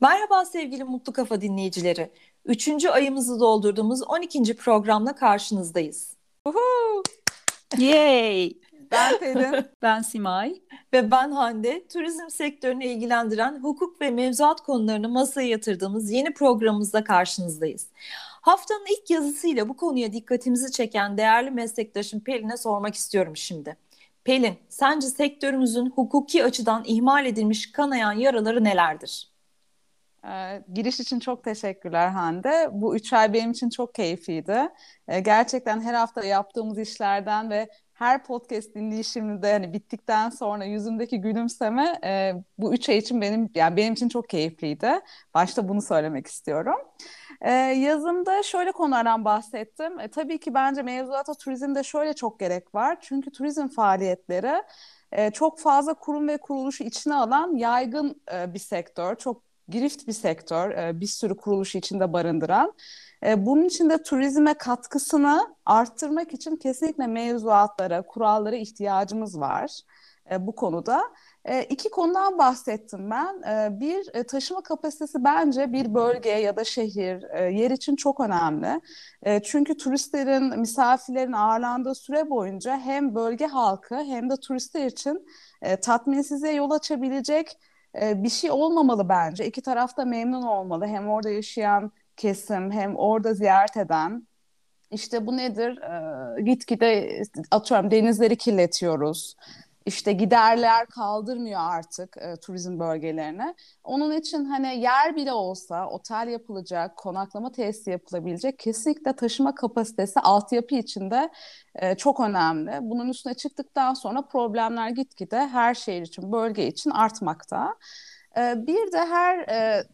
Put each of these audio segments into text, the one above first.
Merhaba sevgili Mutlu Kafa dinleyicileri. Üçüncü ayımızı doldurduğumuz 12. programla karşınızdayız. Uhu! Yay! Ben Pelin. ben Simay. Ve ben Hande. Turizm sektörünü ilgilendiren hukuk ve mevzuat konularını masaya yatırdığımız yeni programımızda karşınızdayız. Haftanın ilk yazısıyla bu konuya dikkatimizi çeken değerli meslektaşım Pelin'e sormak istiyorum şimdi. Pelin, sence sektörümüzün hukuki açıdan ihmal edilmiş kanayan yaraları nelerdir? Ee, giriş için çok teşekkürler Hande. Bu üç ay benim için çok keyifliydi. Ee, gerçekten her hafta yaptığımız işlerden ve her podcast dinleyişimde hani bittikten sonra yüzümdeki gülümseme e, bu üç ay için benim yani benim için çok keyifliydi. Başta bunu söylemek istiyorum. E, yazımda şöyle konulardan bahsettim. E, tabii ki bence mevzuata turizmde şöyle çok gerek var. Çünkü turizm faaliyetleri e, çok fazla kurum ve kuruluşu içine alan yaygın e, bir sektör. Çok girift bir sektör, e, bir sürü kuruluşu içinde barındıran. E, bunun için de turizme katkısını arttırmak için kesinlikle mevzuatlara, kurallara ihtiyacımız var e, bu konuda. İki konudan bahsettim ben. Bir, taşıma kapasitesi bence bir bölge ya da şehir, yer için çok önemli. Çünkü turistlerin, misafirlerin ağırlandığı süre boyunca hem bölge halkı hem de turistler için tatminsizliğe yol açabilecek bir şey olmamalı bence. İki taraf da memnun olmalı. Hem orada yaşayan kesim hem orada ziyaret eden. İşte bu nedir? E, gitgide atıyorum denizleri kirletiyoruz. İşte giderler kaldırmıyor artık e, turizm bölgelerine. Onun için hani yer bile olsa otel yapılacak, konaklama tesisi yapılabilecek kesinlikle taşıma kapasitesi altyapı içinde e, çok önemli. Bunun üstüne çıktıktan sonra problemler gitgide her şehir için, bölge için artmakta. E, bir de her e,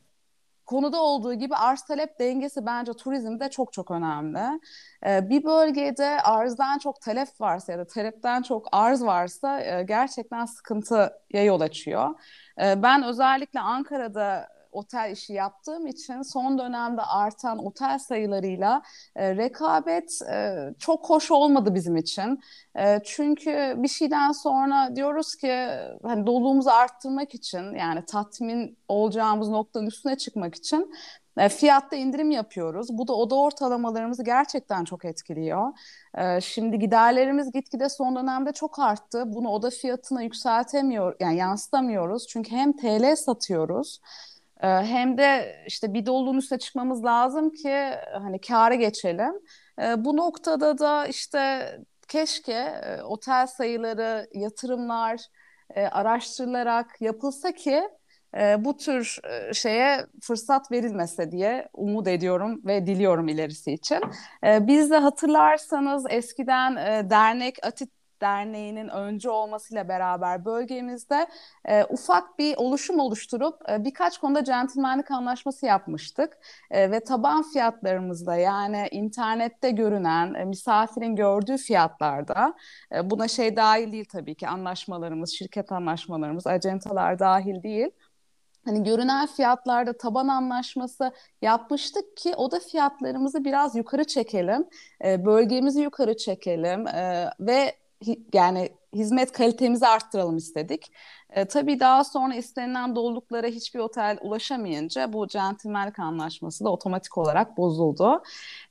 konuda olduğu gibi arz talep dengesi bence turizmde çok çok önemli. Ee, bir bölgede arzdan çok talep varsa ya da talepten çok arz varsa e, gerçekten sıkıntıya yol açıyor. Ee, ben özellikle Ankara'da otel işi yaptığım için son dönemde artan otel sayılarıyla e, rekabet e, çok hoş olmadı bizim için. E, çünkü bir şeyden sonra diyoruz ki hani doluluğumuzu arttırmak için yani tatmin olacağımız noktanın üstüne çıkmak için e, fiyatta indirim yapıyoruz. Bu da oda ortalamalarımızı gerçekten çok etkiliyor. E, şimdi giderlerimiz gitgide son dönemde çok arttı. Bunu oda fiyatına yükseltemiyor, yani yansıtamıyoruz. Çünkü hem TL satıyoruz hem de işte bir dolunun üstüne çıkmamız lazım ki hani kâra geçelim. Ee, bu noktada da işte keşke e, otel sayıları, yatırımlar e, araştırılarak yapılsa ki e, bu tür şeye fırsat verilmese diye umut ediyorum ve diliyorum ilerisi için. Biz de hatırlarsanız eskiden dernek, atit Derneği'nin öncü olmasıyla beraber bölgemizde e, ufak bir oluşum oluşturup e, birkaç konuda centilmenlik anlaşması yapmıştık. E, ve taban fiyatlarımızda yani internette görünen, e, misafirin gördüğü fiyatlarda e, buna şey dahil değil tabii ki anlaşmalarımız, şirket anlaşmalarımız, acentalar dahil değil hani görünen fiyatlarda taban anlaşması yapmıştık ki o da fiyatlarımızı biraz yukarı çekelim, e, bölgemizi yukarı çekelim e, ve yani hizmet kalitemizi arttıralım istedik. E, tabii daha sonra istenilen doluluklara hiçbir otel ulaşamayınca bu centilmenlik anlaşması da otomatik olarak bozuldu.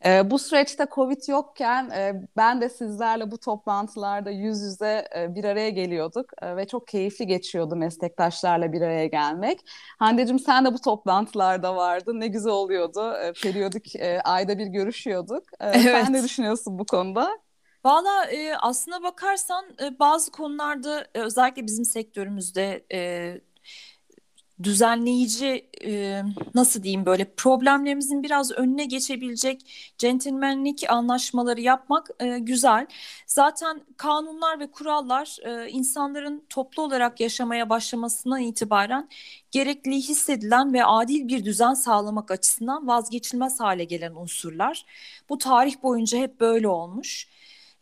E, bu süreçte Covid yokken e, ben de sizlerle bu toplantılarda yüz yüze e, bir araya geliyorduk e, ve çok keyifli geçiyordu meslektaşlarla bir araya gelmek. Hande'cim sen de bu toplantılarda vardın. Ne güzel oluyordu. E, periyodik e, ayda bir görüşüyorduk. E, evet. Sen ne düşünüyorsun bu konuda? Valla e, aslına bakarsan e, bazı konularda e, özellikle bizim sektörümüzde e, düzenleyici e, nasıl diyeyim böyle problemlerimizin biraz önüne geçebilecek centilmenlik anlaşmaları yapmak e, güzel. Zaten kanunlar ve kurallar e, insanların toplu olarak yaşamaya başlamasından itibaren gerekli hissedilen ve adil bir düzen sağlamak açısından vazgeçilmez hale gelen unsurlar. Bu tarih boyunca hep böyle olmuş.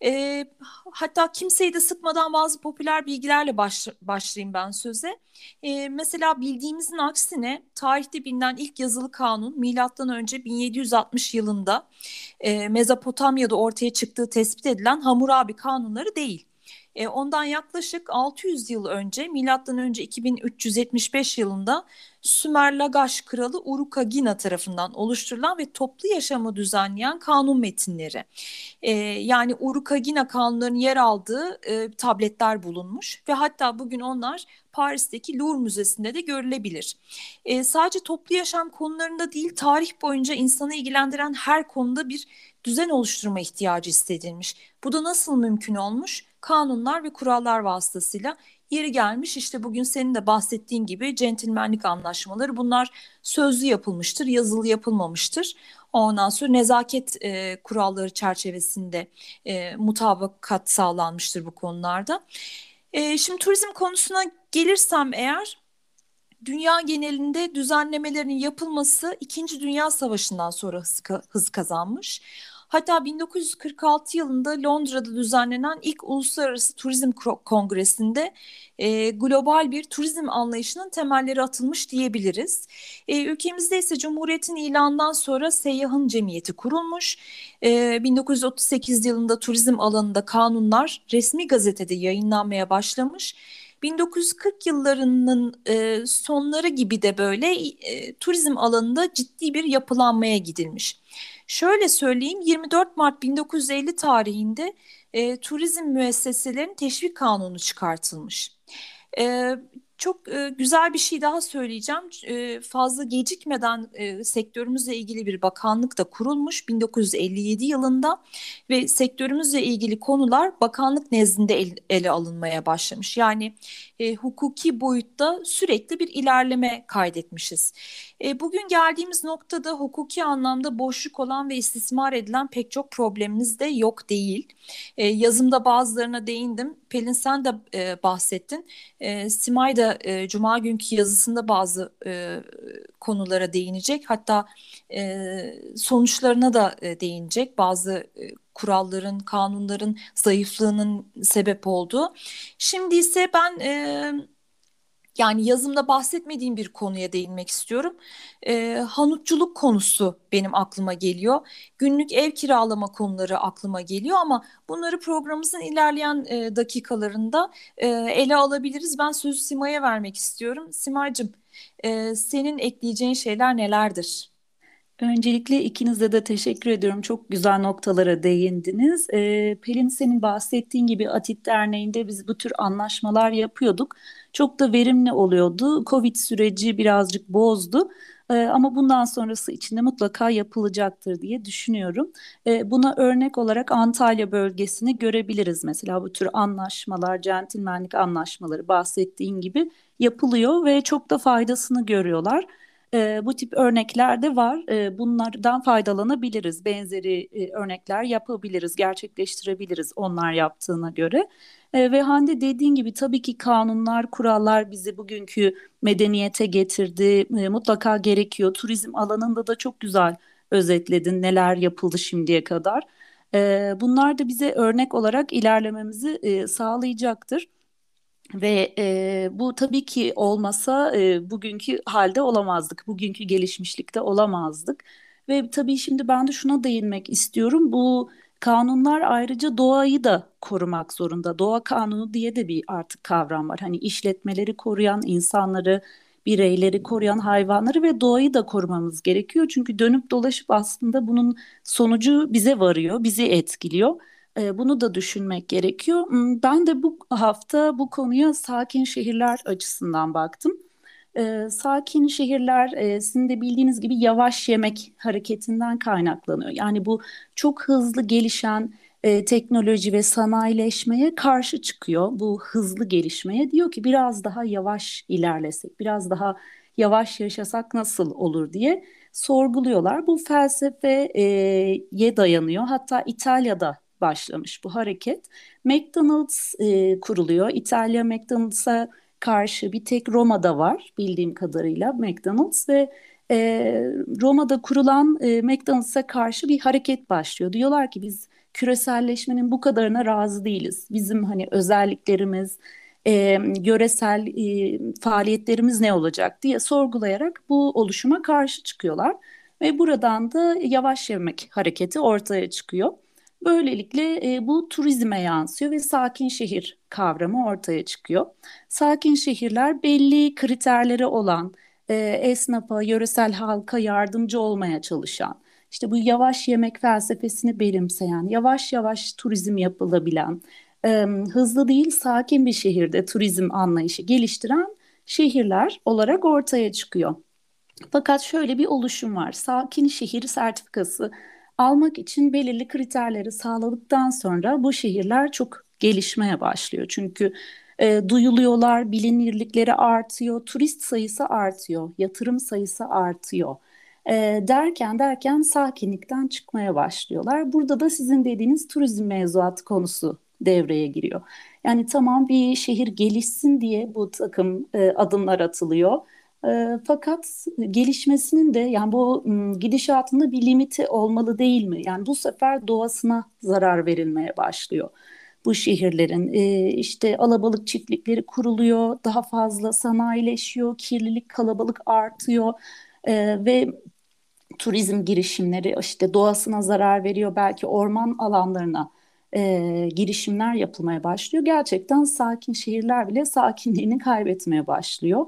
E, hatta kimseyi de sıkmadan bazı popüler bilgilerle baş, başlayayım ben söze. E, mesela bildiğimizin aksine tarihte bilinen ilk yazılı kanun milattan önce 1760 yılında e, Mezopotamya'da ortaya çıktığı tespit edilen Hammurabi kanunları değil. E, ondan yaklaşık 600 yıl önce milattan önce 2375 yılında Sümer Lagash kralı Urukagina tarafından oluşturulan ve toplu yaşamı düzenleyen kanun metinleri. E, yani Urukagina kanunlarının yer aldığı e, tabletler bulunmuş ve hatta bugün onlar Paris'teki Louvre Müzesi'nde de görülebilir. E, sadece toplu yaşam konularında değil tarih boyunca insanı ilgilendiren her konuda bir düzen oluşturma ihtiyacı hissedilmiş. Bu da nasıl mümkün olmuş? Kanunlar ve kurallar vasıtasıyla yeri gelmiş işte bugün senin de bahsettiğin gibi centilmenlik anlaşmaları bunlar sözlü yapılmıştır, yazılı yapılmamıştır. Ondan sonra nezaket e, kuralları çerçevesinde e, mutabakat sağlanmıştır bu konularda. E, şimdi turizm konusuna gelirsem eğer dünya genelinde düzenlemelerin yapılması İkinci Dünya Savaşı'ndan sonra hız, hız kazanmış. Hatta 1946 yılında Londra'da düzenlenen ilk Uluslararası Turizm Kongresi'nde e, global bir turizm anlayışının temelleri atılmış diyebiliriz. E, ülkemizde ise Cumhuriyet'in ilanından sonra Seyyahın Cemiyeti kurulmuş. E, 1938 yılında turizm alanında kanunlar resmi gazetede yayınlanmaya başlamış. 1940 yıllarının e, sonları gibi de böyle e, turizm alanında ciddi bir yapılanmaya gidilmiş. Şöyle söyleyeyim 24 Mart 1950 tarihinde e, turizm müesseselerinin teşvik kanunu çıkartılmış. E, çok e, güzel bir şey daha söyleyeceğim. E, fazla gecikmeden e, sektörümüzle ilgili bir bakanlık da kurulmuş 1957 yılında ve sektörümüzle ilgili konular bakanlık nezdinde el, ele alınmaya başlamış. Yani e, hukuki boyutta sürekli bir ilerleme kaydetmişiz. E, bugün geldiğimiz noktada hukuki anlamda boşluk olan ve istismar edilen pek çok problemimiz de yok değil. E, yazımda bazılarına değindim. Pelin sen de e, bahsettin. E, Simay da e, Cuma günkü yazısında bazı e, konulara değinecek. Hatta e, sonuçlarına da e, değinecek. Bazı e, kuralların, kanunların zayıflığının sebep olduğu. Şimdi ise ben... E, yani yazımda bahsetmediğim bir konuya değinmek istiyorum. E, hanutçuluk konusu benim aklıma geliyor. Günlük ev kiralama konuları aklıma geliyor ama bunları programımızın ilerleyen e, dakikalarında e, ele alabiliriz. Ben sözü Sima'ya vermek istiyorum. Sima'cığım e, senin ekleyeceğin şeyler nelerdir? Öncelikle ikinize de teşekkür ediyorum. Çok güzel noktalara değindiniz. Ee, Pelin senin bahsettiğin gibi Atit Derneği'nde biz bu tür anlaşmalar yapıyorduk. Çok da verimli oluyordu. Covid süreci birazcık bozdu. Ee, ama bundan sonrası içinde mutlaka yapılacaktır diye düşünüyorum. Ee, buna örnek olarak Antalya bölgesini görebiliriz. Mesela bu tür anlaşmalar, centilmenlik anlaşmaları bahsettiğin gibi yapılıyor ve çok da faydasını görüyorlar. E, bu tip örnekler de var. E, bunlardan faydalanabiliriz. Benzeri e, örnekler yapabiliriz, gerçekleştirebiliriz onlar yaptığına göre. E, ve Hande dediğin gibi tabii ki kanunlar, kurallar bizi bugünkü medeniyete getirdi. E, mutlaka gerekiyor. Turizm alanında da çok güzel özetledin neler yapıldı şimdiye kadar. E, bunlar da bize örnek olarak ilerlememizi e, sağlayacaktır. Ve e, bu tabii ki olmasa e, bugünkü halde olamazdık, bugünkü gelişmişlikte olamazdık. Ve tabii şimdi ben de şuna değinmek istiyorum. Bu kanunlar ayrıca doğayı da korumak zorunda. Doğa kanunu diye de bir artık kavram var. Hani işletmeleri koruyan insanları, bireyleri koruyan hayvanları ve doğayı da korumamız gerekiyor. Çünkü dönüp dolaşıp aslında bunun sonucu bize varıyor, bizi etkiliyor. E, bunu da düşünmek gerekiyor. Hmm, ben de bu hafta bu konuya sakin şehirler açısından baktım. E, sakin şehirler e, sizin de bildiğiniz gibi yavaş yemek hareketinden kaynaklanıyor. Yani bu çok hızlı gelişen e, teknoloji ve sanayileşmeye karşı çıkıyor. Bu hızlı gelişmeye diyor ki biraz daha yavaş ilerlesek, biraz daha yavaş yaşasak nasıl olur diye sorguluyorlar. Bu felsefeye dayanıyor. Hatta İtalya'da başlamış bu hareket. McDonald's e, kuruluyor. İtalya McDonald's'a karşı bir tek Roma'da var bildiğim kadarıyla McDonald's ve e, Roma'da kurulan e, McDonald's'a karşı bir hareket başlıyor. Diyorlar ki biz küreselleşmenin bu kadarına razı değiliz. Bizim hani özelliklerimiz, e, yöresel e, faaliyetlerimiz ne olacak diye sorgulayarak bu oluşuma karşı çıkıyorlar. Ve buradan da yavaş yemek hareketi ortaya çıkıyor. Böylelikle e, bu turizme yansıyor ve sakin şehir kavramı ortaya çıkıyor. Sakin şehirler belli kriterleri olan, e, esnafa, yöresel halka yardımcı olmaya çalışan, işte bu yavaş yemek felsefesini benimseyen, yavaş yavaş turizm yapılabilen, e, hızlı değil sakin bir şehirde turizm anlayışı geliştiren şehirler olarak ortaya çıkıyor. Fakat şöyle bir oluşum var. Sakin şehir sertifikası almak için belirli kriterleri sağladıktan sonra bu şehirler çok gelişmeye başlıyor. Çünkü e, duyuluyorlar, bilinirlikleri artıyor, turist sayısı artıyor, yatırım sayısı artıyor. E, derken derken sakinlikten çıkmaya başlıyorlar. Burada da sizin dediğiniz turizm mevzuatı konusu devreye giriyor. Yani tamam bir şehir gelişsin diye bu takım e, adımlar atılıyor. E, fakat gelişmesinin de yani bu gidişatında bir limiti olmalı değil mi? Yani bu sefer doğasına zarar verilmeye başlıyor. Bu şehirlerin e, işte alabalık çiftlikleri kuruluyor, daha fazla sanayileşiyor, kirlilik, kalabalık artıyor e, ve turizm girişimleri işte doğasına zarar veriyor, belki orman alanlarına girişimler yapılmaya başlıyor. Gerçekten sakin şehirler bile sakinliğini kaybetmeye başlıyor.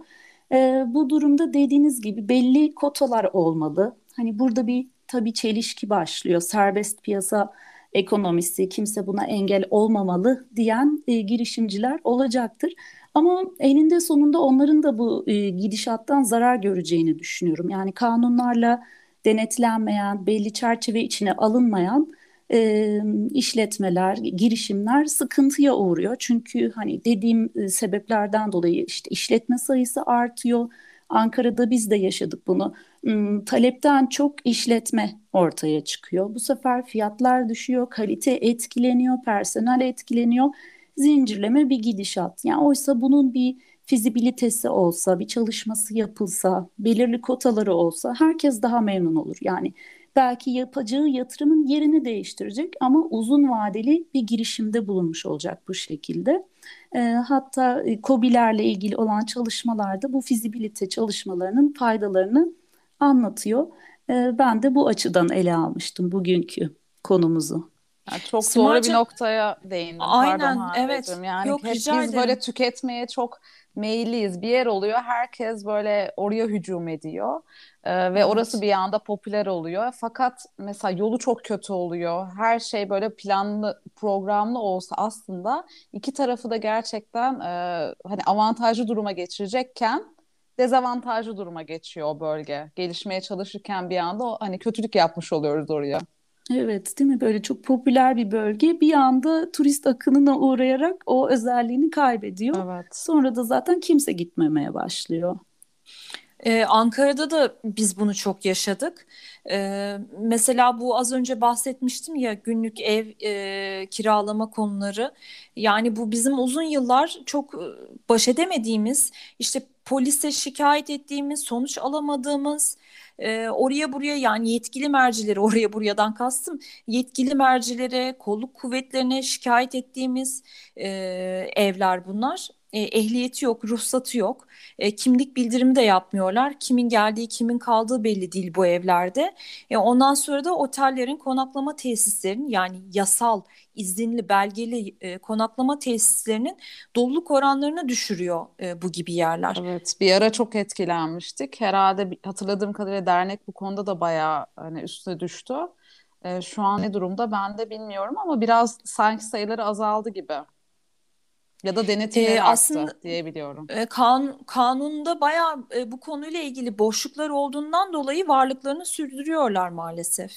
E, bu durumda dediğiniz gibi belli kotalar olmalı. Hani burada bir tabii çelişki başlıyor. Serbest piyasa ekonomisi, kimse buna engel olmamalı diyen e, girişimciler olacaktır. Ama eninde sonunda onların da bu e, gidişattan zarar göreceğini düşünüyorum. Yani kanunlarla denetlenmeyen, belli çerçeve içine alınmayan e, işletmeler, girişimler sıkıntıya uğruyor. Çünkü hani dediğim e, sebeplerden dolayı işte işletme sayısı artıyor. Ankara'da biz de yaşadık bunu. Hmm, talepten çok işletme ortaya çıkıyor. Bu sefer fiyatlar düşüyor, kalite etkileniyor, personel etkileniyor. Zincirleme bir gidişat. Yani oysa bunun bir fizibilitesi olsa, bir çalışması yapılsa, belirli kotaları olsa herkes daha memnun olur. Yani belki yapacağı yatırımın yerini değiştirecek ama uzun vadeli bir girişimde bulunmuş olacak bu şekilde. E, hatta e, COBİ'lerle ilgili olan çalışmalarda bu fizibilite çalışmalarının faydalarını anlatıyor. E, ben de bu açıdan ele almıştım bugünkü konumuzu. Yani çok Simacığım, doğru bir noktaya değindin. Aynen Pardon, evet. Yani Yok, hep biz ederim. böyle tüketmeye çok meyilliyiz. Bir yer oluyor herkes böyle oraya hücum ediyor. Ee, ve evet. orası bir anda popüler oluyor. Fakat mesela yolu çok kötü oluyor. Her şey böyle planlı, programlı olsa aslında iki tarafı da gerçekten e, hani avantajlı duruma geçirecekken dezavantajlı duruma geçiyor o bölge. Gelişmeye çalışırken bir anda o, hani kötülük yapmış oluyoruz oraya. Evet, değil mi? Böyle çok popüler bir bölge bir anda turist akınına uğrayarak o özelliğini kaybediyor. Evet. Sonra da zaten kimse gitmemeye başlıyor. Ee, Ankara'da da biz bunu çok yaşadık. Ee, mesela bu az önce bahsetmiştim ya günlük ev e, kiralama konuları. Yani bu bizim uzun yıllar çok e, baş edemediğimiz, işte polise şikayet ettiğimiz, sonuç alamadığımız, e, oraya buraya yani yetkili mercileri oraya buradan kastım yetkili mercilere, kolluk kuvvetlerine şikayet ettiğimiz e, evler bunlar e, ehliyeti yok, ruhsatı yok. E, kimlik bildirimi de yapmıyorlar. Kimin geldiği, kimin kaldığı belli değil bu evlerde. E, ondan sonra da otellerin konaklama tesislerinin yani yasal, izinli, belgeli e, konaklama tesislerinin doluluk oranlarını düşürüyor e, bu gibi yerler. Evet, bir ara çok etkilenmiştik. Herhalde hatırladığım kadarıyla dernek bu konuda da bayağı hani üstüne düştü. E, şu an ne durumda ben de bilmiyorum ama biraz sanki sayıları azaldı gibi. Ya da denetimleri ee, aslında, arttı diyebiliyorum. E, kan, kanunda bayağı e, bu konuyla ilgili boşluklar olduğundan dolayı varlıklarını sürdürüyorlar maalesef.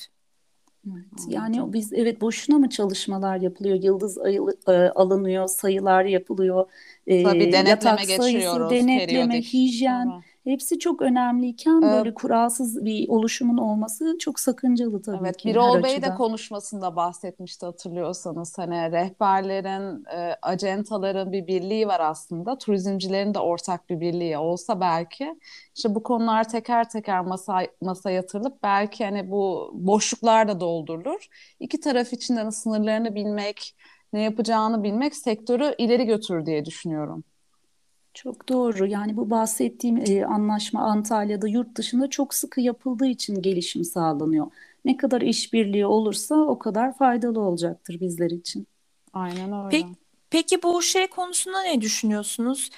Evet, yani biz evet boşuna mı çalışmalar yapılıyor, yıldız ayılı, e, alınıyor, sayılar yapılıyor, e, Tabii denetleme yatak sayısı, denetleme, periyodik. hijyen. Tamam. Hepsi çok önemliyken ee, böyle kuralsız bir oluşumun olması çok sakıncalı tabii evet, ki. Birol Bey de konuşmasında bahsetmişti hatırlıyorsanız. Hani rehberlerin, e, acentaların bir birliği var aslında. Turizmcilerin de ortak bir birliği olsa belki. işte bu konular teker teker masa, masa yatırılıp belki hani bu boşluklar da doldurulur. İki taraf için de sınırlarını bilmek, ne yapacağını bilmek sektörü ileri götürür diye düşünüyorum. Çok doğru. Yani bu bahsettiğim e, anlaşma Antalya'da yurt dışında çok sıkı yapıldığı için gelişim sağlanıyor. Ne kadar işbirliği olursa o kadar faydalı olacaktır bizler için. Aynen öyle. Peki, peki bu şey konusunda ne düşünüyorsunuz?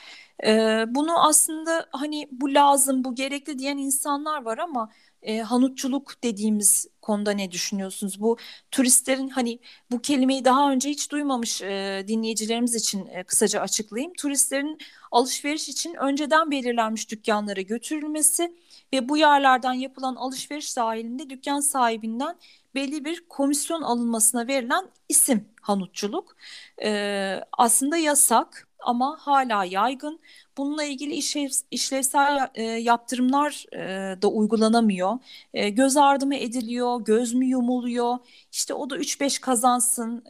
Ee, bunu aslında hani bu lazım, bu gerekli diyen insanlar var ama e, hanutçuluk dediğimiz konuda ne düşünüyorsunuz? Bu turistlerin hani bu kelimeyi daha önce hiç duymamış e, dinleyicilerimiz için e, kısaca açıklayayım. Turistlerin alışveriş için önceden belirlenmiş dükkanlara götürülmesi ve bu yerlerden yapılan alışveriş dahilinde dükkan sahibinden belli bir komisyon alınmasına verilen isim hanutçuluk. E, aslında yasak ama hala yaygın. Bununla ilgili işlev, işlevsel e, yaptırımlar e, da uygulanamıyor. E, göz ardı mı ediliyor, göz mü yumuluyor, işte o da 3-5 kazansın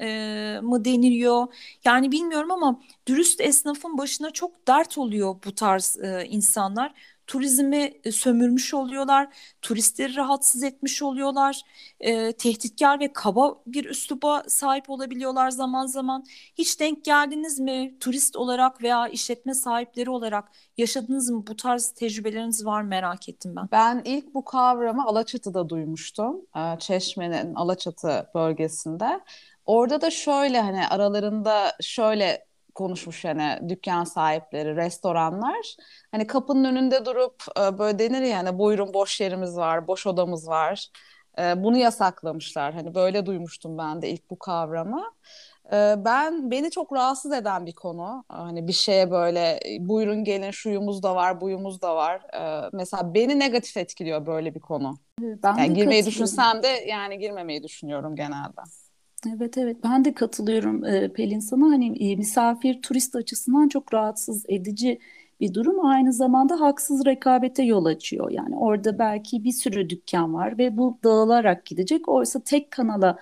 mı deniliyor. Yani bilmiyorum ama dürüst esnafın başına çok dert oluyor bu tarz insanlar turizmi e, sömürmüş oluyorlar, turistleri rahatsız etmiş oluyorlar, e, tehditkar ve kaba bir üsluba sahip olabiliyorlar zaman zaman. Hiç denk geldiniz mi turist olarak veya işletme sahipleri olarak yaşadınız mı? Bu tarz tecrübeleriniz var merak ettim ben. Ben ilk bu kavramı Alaçatı'da duymuştum. E, Çeşme'nin Alaçatı bölgesinde. Orada da şöyle hani aralarında şöyle konuşmuş yani dükkan sahipleri, restoranlar. Hani kapının önünde durup e, böyle denir ya hani buyurun boş yerimiz var, boş odamız var. E, bunu yasaklamışlar. Hani böyle duymuştum ben de ilk bu kavramı. E, ben beni çok rahatsız eden bir konu. Hani bir şeye böyle buyurun gelin şuyumuz da var, buyumuz da var. Mesela beni negatif etkiliyor böyle bir konu. Ben yani girmeyi düşünsem de yani girmemeyi düşünüyorum genelde. Evet evet ben de katılıyorum Pelin sana hani misafir turist açısından çok rahatsız edici bir durum aynı zamanda haksız rekabete yol açıyor. Yani orada belki bir sürü dükkan var ve bu dağılarak gidecek. Oysa tek kanala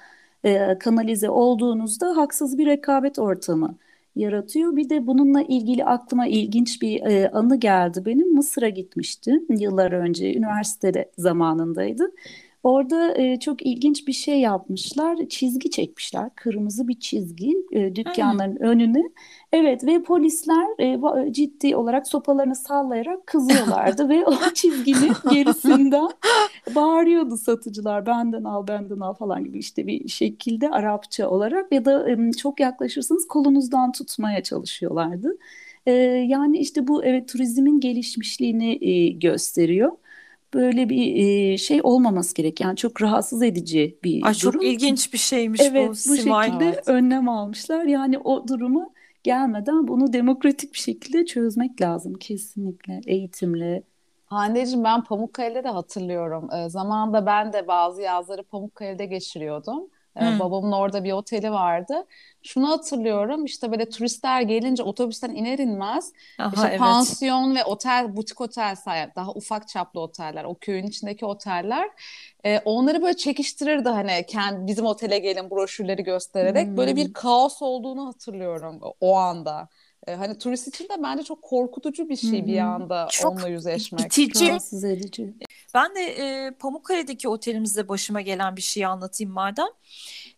kanalize olduğunuzda haksız bir rekabet ortamı yaratıyor. Bir de bununla ilgili aklıma ilginç bir anı geldi benim. Mısır'a gitmiştim yıllar önce üniversitede zamanındaydı. Orada e, çok ilginç bir şey yapmışlar. Çizgi çekmişler. Kırmızı bir çizgi e, dükkanların hmm. önüne. Evet ve polisler e, ciddi olarak sopalarını sallayarak kızıyorlardı ve o çizginin gerisinden bağırıyordu satıcılar. Benden al, benden al falan gibi işte bir şekilde Arapça olarak ya da e, çok yaklaşırsanız kolunuzdan tutmaya çalışıyorlardı. E, yani işte bu evet turizmin gelişmişliğini e, gösteriyor böyle bir e, şey olmaması gerek. Yani çok rahatsız edici bir Ay, durum. Çok ilginç bir şeymiş evet, bu bu şekilde evet. önlem almışlar. Yani o durumu gelmeden bunu demokratik bir şekilde çözmek lazım kesinlikle eğitimle. Hande'cim ben Pamukkale'de de hatırlıyorum. E, zamanında ben de bazı yazları Pamukkale'de geçiriyordum. Hmm. Babamın orada bir oteli vardı. Şunu hatırlıyorum işte böyle turistler gelince otobüsten iner inmez Aha, işte evet. pansiyon ve otel, butik otel sahip daha ufak çaplı oteller, o köyün içindeki oteller e, onları böyle çekiştirirdi hani kendi, bizim otele gelin broşürleri göstererek hmm. böyle bir kaos olduğunu hatırlıyorum o anda. E, hani turist için de bence çok korkutucu bir şey bir anda çok onunla yüzleşmek. itici. Rahatsız edici. Ben de e, Pamukkale'deki otelimizde başıma gelen bir şeyi anlatayım madem.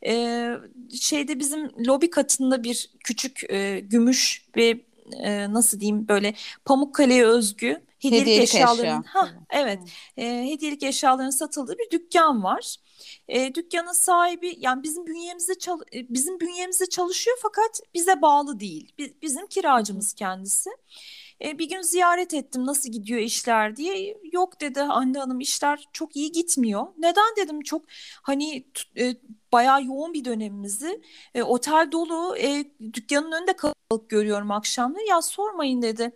E, şeyde bizim lobi katında bir küçük e, gümüş ve e, nasıl diyeyim böyle Pamukkale'ye özgü hediyelik, hediyelik eşyaların eşya. ha evet e, hediyelik eşyaların satıldığı bir dükkan var. E, dükkanın sahibi yani bizim bünyemizde çal e, bizim bünyemizde çalışıyor fakat bize bağlı değil. Biz, bizim kiracımız kendisi. E, bir gün ziyaret ettim nasıl gidiyor işler diye. Yok dedi anne hanım işler çok iyi gitmiyor. Neden dedim çok hani e, bayağı yoğun bir dönemimizi. E, otel dolu e, dükkanın önünde kalabalık görüyorum akşamları. Ya sormayın dedi.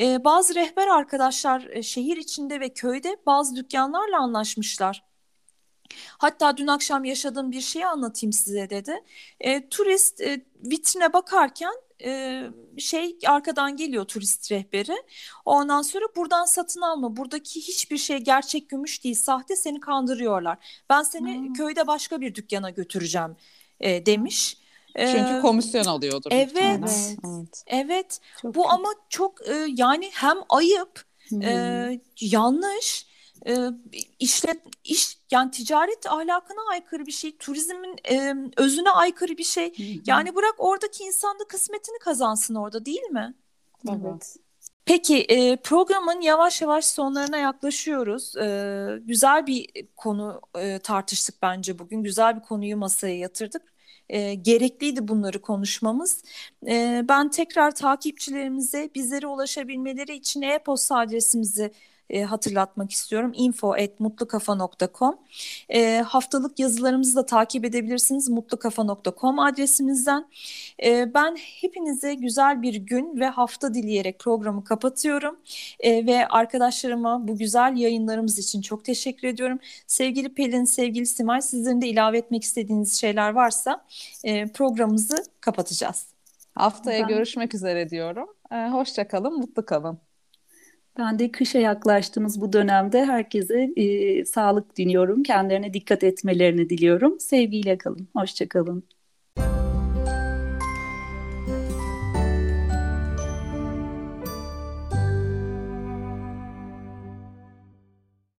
E, bazı rehber arkadaşlar e, şehir içinde ve köyde bazı dükkanlarla anlaşmışlar. Hatta dün akşam yaşadığım bir şeyi anlatayım size dedi. E, turist e, vitrine bakarken e, şey arkadan geliyor turist rehberi. Ondan sonra buradan satın alma. Buradaki hiçbir şey gerçek gümüş değil, sahte seni kandırıyorlar. Ben seni hmm. köyde başka bir dükkana götüreceğim e, demiş. Çünkü komisyon alıyordur. Evet. Evet. evet. Bu kötü. ama çok e, yani hem ayıp, hmm. e, yanlış e, işlet iş yani ticaret ahlakına aykırı bir şey, turizmin e, özüne aykırı bir şey. Hı hı. Yani bırak oradaki insan da kısmetini kazansın orada değil mi? Evet. Peki e, programın yavaş yavaş sonlarına yaklaşıyoruz. E, güzel bir konu e, tartıştık bence bugün. Güzel bir konuyu masaya yatırdık. E, gerekliydi bunları konuşmamız. E, ben tekrar takipçilerimize bizlere ulaşabilmeleri için e-posta adresimizi e, hatırlatmak istiyorum. info@mutlukafa.com. E, haftalık yazılarımızı da takip edebilirsiniz mutlukafa.com adresimizden. E, ben hepinize güzel bir gün ve hafta dileyerek programı kapatıyorum. E, ve arkadaşlarıma bu güzel yayınlarımız için çok teşekkür ediyorum. Sevgili Pelin, sevgili Simay sizlerin de ilave etmek istediğiniz şeyler varsa e, programımızı kapatacağız. Haftaya ben... görüşmek üzere diyorum. E, hoşça kalın, mutlu kalın. Ben de kışa yaklaştığımız bu dönemde herkese e, sağlık diliyorum. Kendilerine dikkat etmelerini diliyorum. Sevgiyle kalın. Hoşçakalın.